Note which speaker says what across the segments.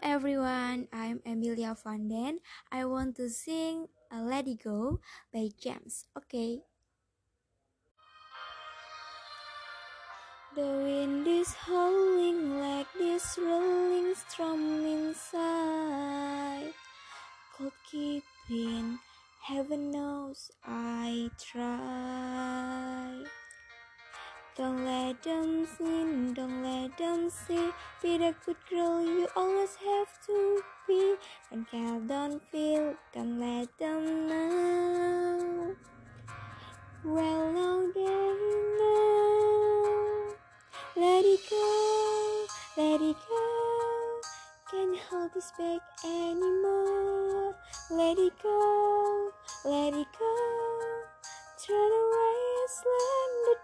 Speaker 1: Hello everyone, I'm Emilia Vanden. I want to sing a Let It Go by James. Okay. The wind is howling like this rolling storm inside. Cold keeping, heaven knows I try. Don't let them in, don't let them see. Be the good girl you always have to be. And care don't feel, don't let them know. Well, now they know. Uh, let it go, let it go. Can't hold this back anymore. Let it go, let it go. Turn away and slam the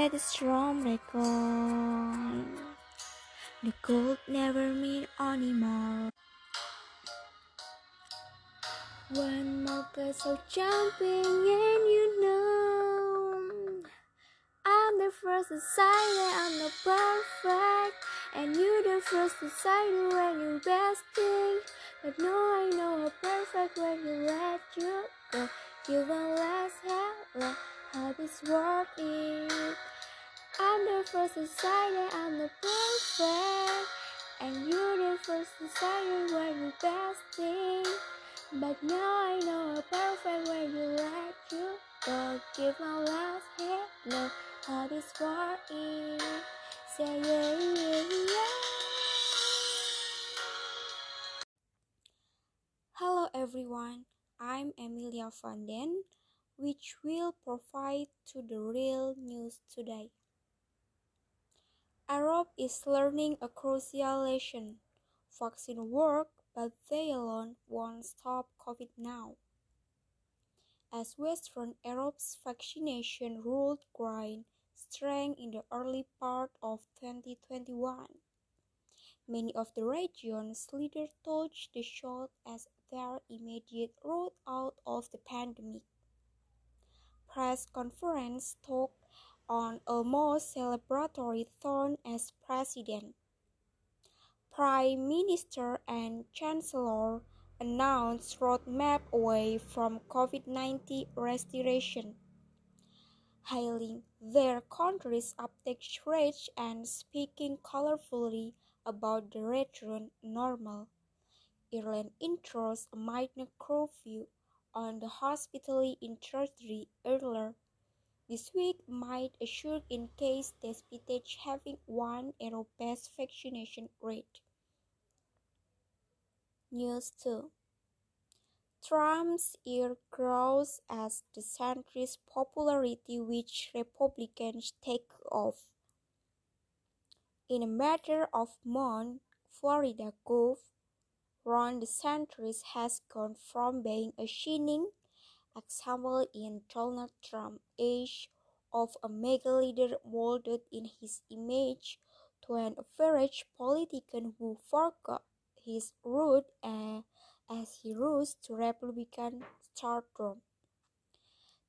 Speaker 1: Let the storm break on. The cold never mean anymore. More glass of jumping, and you know I'm the first to say that I'm not perfect, and you're the first to say when you best thing. But no, I know how perfect when you let you go. You won't last hello, hope it's worth it. I'm the first that I'm not perfect, and you're the first say when you best thing. But now I know how perfect when you let you go. Give my last hello, hope it's worth it. Say yeah, yeah, yeah. Hello everyone, I'm Emilia Vanden, which will provide to the real news today. Arab is learning a crucial lesson. Vaccine work, but they alone won't stop COVID now. As Western Europe's vaccination rolled gained strength in the early part of 2021, many of the region's leaders touched the shot as their immediate route out of the pandemic. Press conference took on a more celebratory tone as president. Prime Minister and Chancellor announced roadmap away from COVID-19 restoration, hailing their country's uptake rate and speaking colorfully about the return normal. Ireland introduced a minor curfew on the hospitality industry earlier this week might assure in case despite having one Europe's vaccination rate. News 2 Trump's ear grows as DeSantis popularity which Republicans take off. In a matter of months, Florida Gov. Ron DeSantis has gone from being a shining example in Donald Trump's age of a MAGA leader molded in his image to an average politician who forgot his root as he rose to Republican stardom.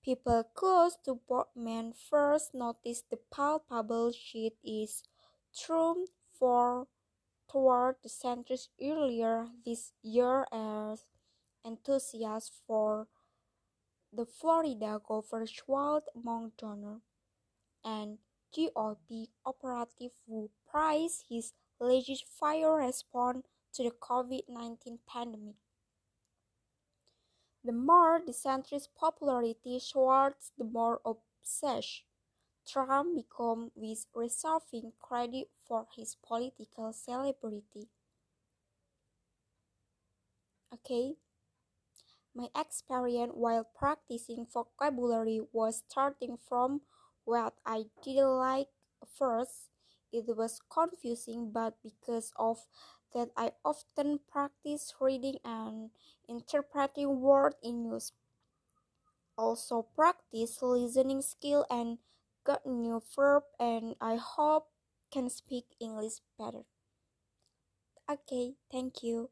Speaker 1: People close to both men first noticed the palpable shift is Trump for toward DeSantis earlier this year as enthusiasts for the Florida governor swelled among donors and GOP operatives who praised his legislative response to the COVID-19 pandemic. The more the DeSantis' popularity soared, the more obsessed Trump became with reserving credit for his political celebrity. Okay, my experience while practicing vocabulary was starting from what I didn't like first. It was confusing, but because of that, I often practice reading and interpreting words in use. Also practice listening skill and got new verb and I hope can speak English better. Okay, thank you.